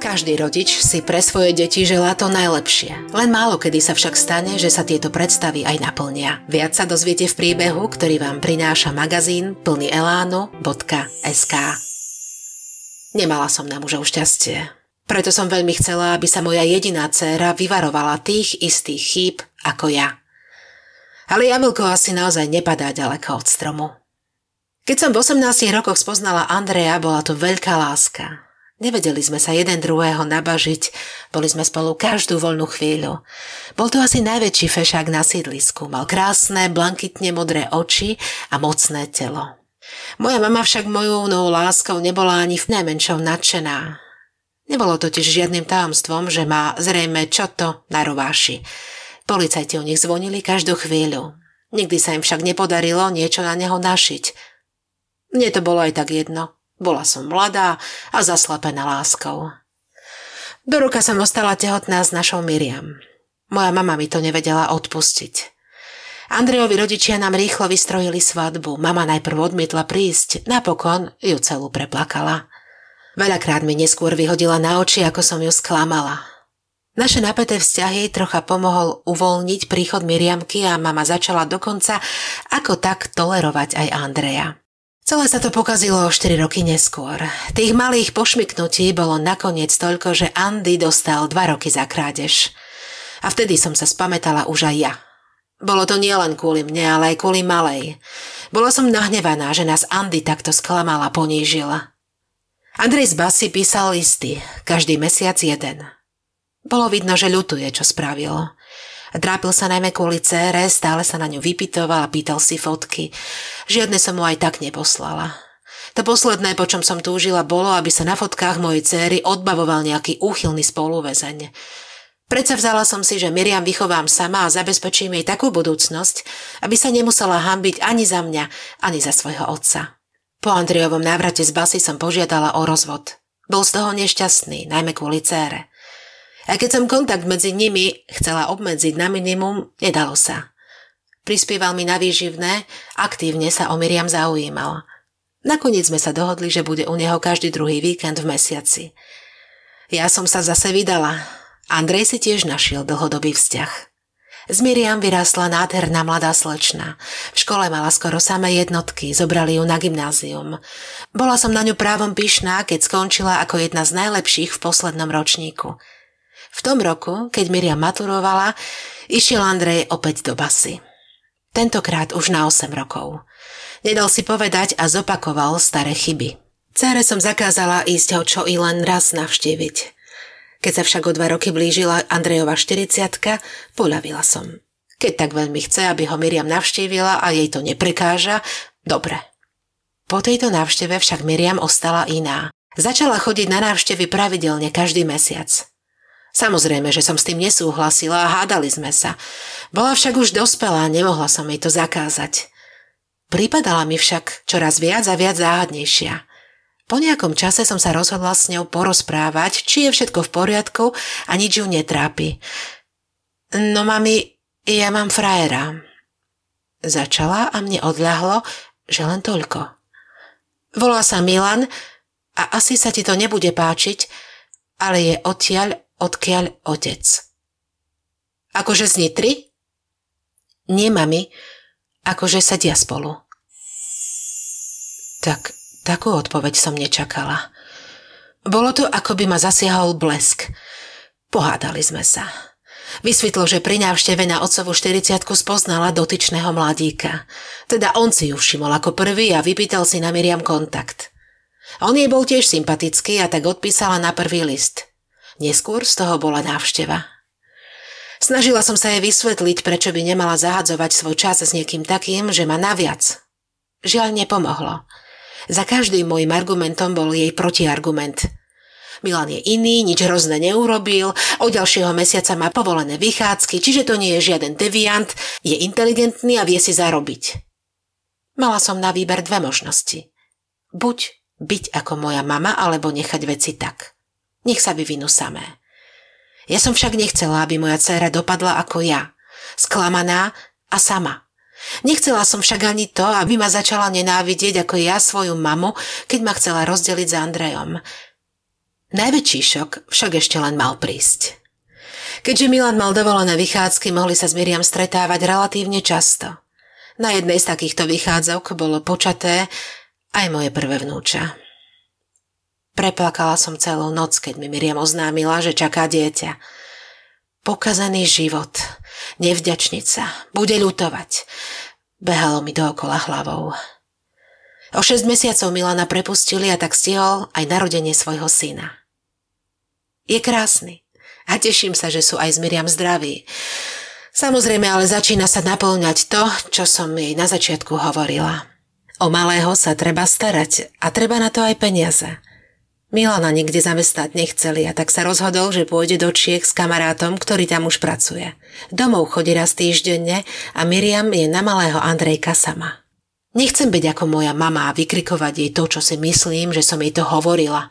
Každý rodič si pre svoje deti želá to najlepšie. Len málo kedy sa však stane, že sa tieto predstavy aj naplnia. Viac sa dozviete v príbehu, ktorý vám prináša magazín plný elánu.sk. Nemala som na mužov šťastie. Preto som veľmi chcela, aby sa moja jediná dcéra vyvarovala tých istých chýb ako ja. Ale jablko asi naozaj nepadá ďaleko od stromu. Keď som v 18 rokoch spoznala Andreja, bola to veľká láska. Nevedeli sme sa jeden druhého nabažiť, boli sme spolu každú voľnú chvíľu. Bol to asi najväčší fešák na sídlisku, mal krásne, blankitne modré oči a mocné telo. Moja mama však mojou novou láskou nebola ani v najmenšom nadšená. Nebolo totiž žiadnym tajomstvom, že má zrejme čo to na rováši. Policajti u nich zvonili každú chvíľu. Nikdy sa im však nepodarilo niečo na neho našiť. Mne to bolo aj tak jedno. Bola som mladá a zaslepená láskou. Do roka som ostala tehotná s našou Miriam. Moja mama mi to nevedela odpustiť. Andrejovi rodičia nám rýchlo vystrojili svadbu. Mama najprv odmietla prísť, napokon ju celú preplakala. Veľakrát mi neskôr vyhodila na oči, ako som ju sklamala. Naše napäté vzťahy trocha pomohol uvoľniť príchod Miriamky a mama začala dokonca ako tak tolerovať aj Andreja. Celé sa to pokazilo o 4 roky neskôr. Tých malých pošmyknutí bolo nakoniec toľko, že Andy dostal 2 roky za krádež. A vtedy som sa spametala už aj ja. Bolo to nielen kvôli mne, ale aj kvôli malej. Bola som nahnevaná, že nás Andy takto sklamala ponížila. Andrej z Basy písal listy, každý mesiac jeden. Bolo vidno, že ľutuje, čo spravil. Trápil sa najmä kvôli cére, stále sa na ňu vypitoval a pýtal si fotky. Žiadne som mu aj tak neposlala. To posledné, po čom som túžila, bolo, aby sa na fotkách mojej céry odbavoval nejaký úchylný spoluvezeň. Predsa vzala som si, že Miriam vychovám sama a zabezpečím jej takú budúcnosť, aby sa nemusela hambiť ani za mňa, ani za svojho otca. Po Andriovom návrate z basy som požiadala o rozvod. Bol z toho nešťastný, najmä kvôli cére. A keď som kontakt medzi nimi chcela obmedziť na minimum, nedalo sa. Prispieval mi na výživné, aktívne sa o Miriam zaujímal. Nakoniec sme sa dohodli, že bude u neho každý druhý víkend v mesiaci. Ja som sa zase vydala. Andrej si tiež našiel dlhodobý vzťah. Z Miriam vyrástla nádherná mladá slečna. V škole mala skoro samé jednotky, zobrali ju na gymnázium. Bola som na ňu právom pyšná, keď skončila ako jedna z najlepších v poslednom ročníku. V tom roku, keď Miriam maturovala, išiel Andrej opäť do basy. Tentokrát už na 8 rokov. Nedal si povedať a zopakoval staré chyby. Cére som zakázala ísť ho čo i len raz navštíviť. Keď sa však o dva roky blížila Andrejova 40 poľavila som. Keď tak veľmi chce, aby ho Miriam navštívila a jej to neprekáža, dobre. Po tejto návšteve však Miriam ostala iná. Začala chodiť na návštevy pravidelne každý mesiac. Samozrejme, že som s tým nesúhlasila a hádali sme sa. Bola však už dospelá a nemohla som jej to zakázať. Pripadala mi však čoraz viac a viac záhadnejšia. Po nejakom čase som sa rozhodla s ňou porozprávať, či je všetko v poriadku a nič ju netrápi. No mami, ja mám frajera. Začala a mne odľahlo, že len toľko. Volá sa Milan a asi sa ti to nebude páčiť, ale je odtiaľ odkiaľ otec. Akože z Nitry? Nie, mami, akože sedia spolu. Tak, takú odpoveď som nečakala. Bolo to, ako by ma zasiahol blesk. Pohádali sme sa. Vysvetlo, že pri návšteve na otcovu 40 spoznala dotyčného mladíka. Teda on si ju všimol ako prvý a vypýtal si na Miriam kontakt. On jej bol tiež sympatický a tak odpísala na prvý list – Neskôr z toho bola návšteva. Snažila som sa jej vysvetliť, prečo by nemala zahadzovať svoj čas s niekým takým, že ma naviac. Žiaľ nepomohlo. Za každým môjim argumentom bol jej protiargument. Milan je iný, nič hrozné neurobil, od ďalšieho mesiaca má povolené vychádzky, čiže to nie je žiaden deviant, je inteligentný a vie si zarobiť. Mala som na výber dve možnosti. Buď byť ako moja mama, alebo nechať veci tak. Nech sa vyvinú samé. Ja som však nechcela, aby moja dcéra dopadla ako ja. Sklamaná a sama. Nechcela som však ani to, aby ma začala nenávidieť ako ja svoju mamu, keď ma chcela rozdeliť s Andrejom. Najväčší šok však ešte len mal prísť. Keďže Milan mal dovolené vychádzky, mohli sa s Miriam stretávať relatívne často. Na jednej z takýchto vychádzok bolo počaté aj moje prvé vnúča. Preplakala som celú noc, keď mi Miriam oznámila, že čaká dieťa. Pokazaný život, nevďačnica, bude ľutovať. Behalo mi dookola hlavou. O 6 mesiacov Milana prepustili a tak stihol aj narodenie svojho syna. Je krásny a teším sa, že sú aj s Miriam zdraví. Samozrejme, ale začína sa naplňať to, čo som jej na začiatku hovorila. O malého sa treba starať a treba na to aj peniaze. Milana nikde zamestnať nechceli a tak sa rozhodol, že pôjde do Čiek s kamarátom, ktorý tam už pracuje. Domov chodí raz týždenne a Miriam je na malého Andrejka sama. Nechcem byť ako moja mama a vykrikovať jej to, čo si myslím, že som jej to hovorila.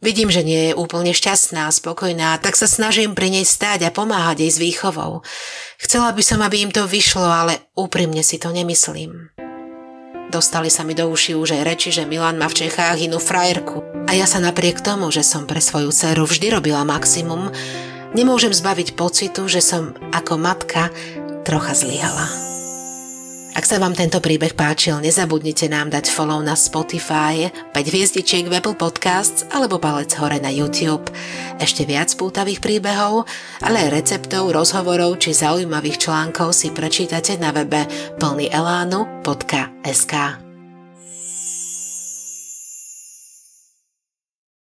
Vidím, že nie je úplne šťastná a spokojná, tak sa snažím pri nej stáť a pomáhať jej s výchovou. Chcela by som, aby im to vyšlo, ale úprimne si to nemyslím. Dostali sa mi do uši už aj reči, že Milan má v Čechách inú frajerku. A ja sa napriek tomu, že som pre svoju dceru vždy robila maximum, nemôžem zbaviť pocitu, že som ako matka trocha zlyhala. Ak sa vám tento príbeh páčil, nezabudnite nám dať follow na Spotify, 5 hviezdičiek v Apple Podcasts alebo palec hore na YouTube. Ešte viac pútavých príbehov, ale aj receptov, rozhovorov či zaujímavých článkov si prečítate na webe plnyelánu.sk.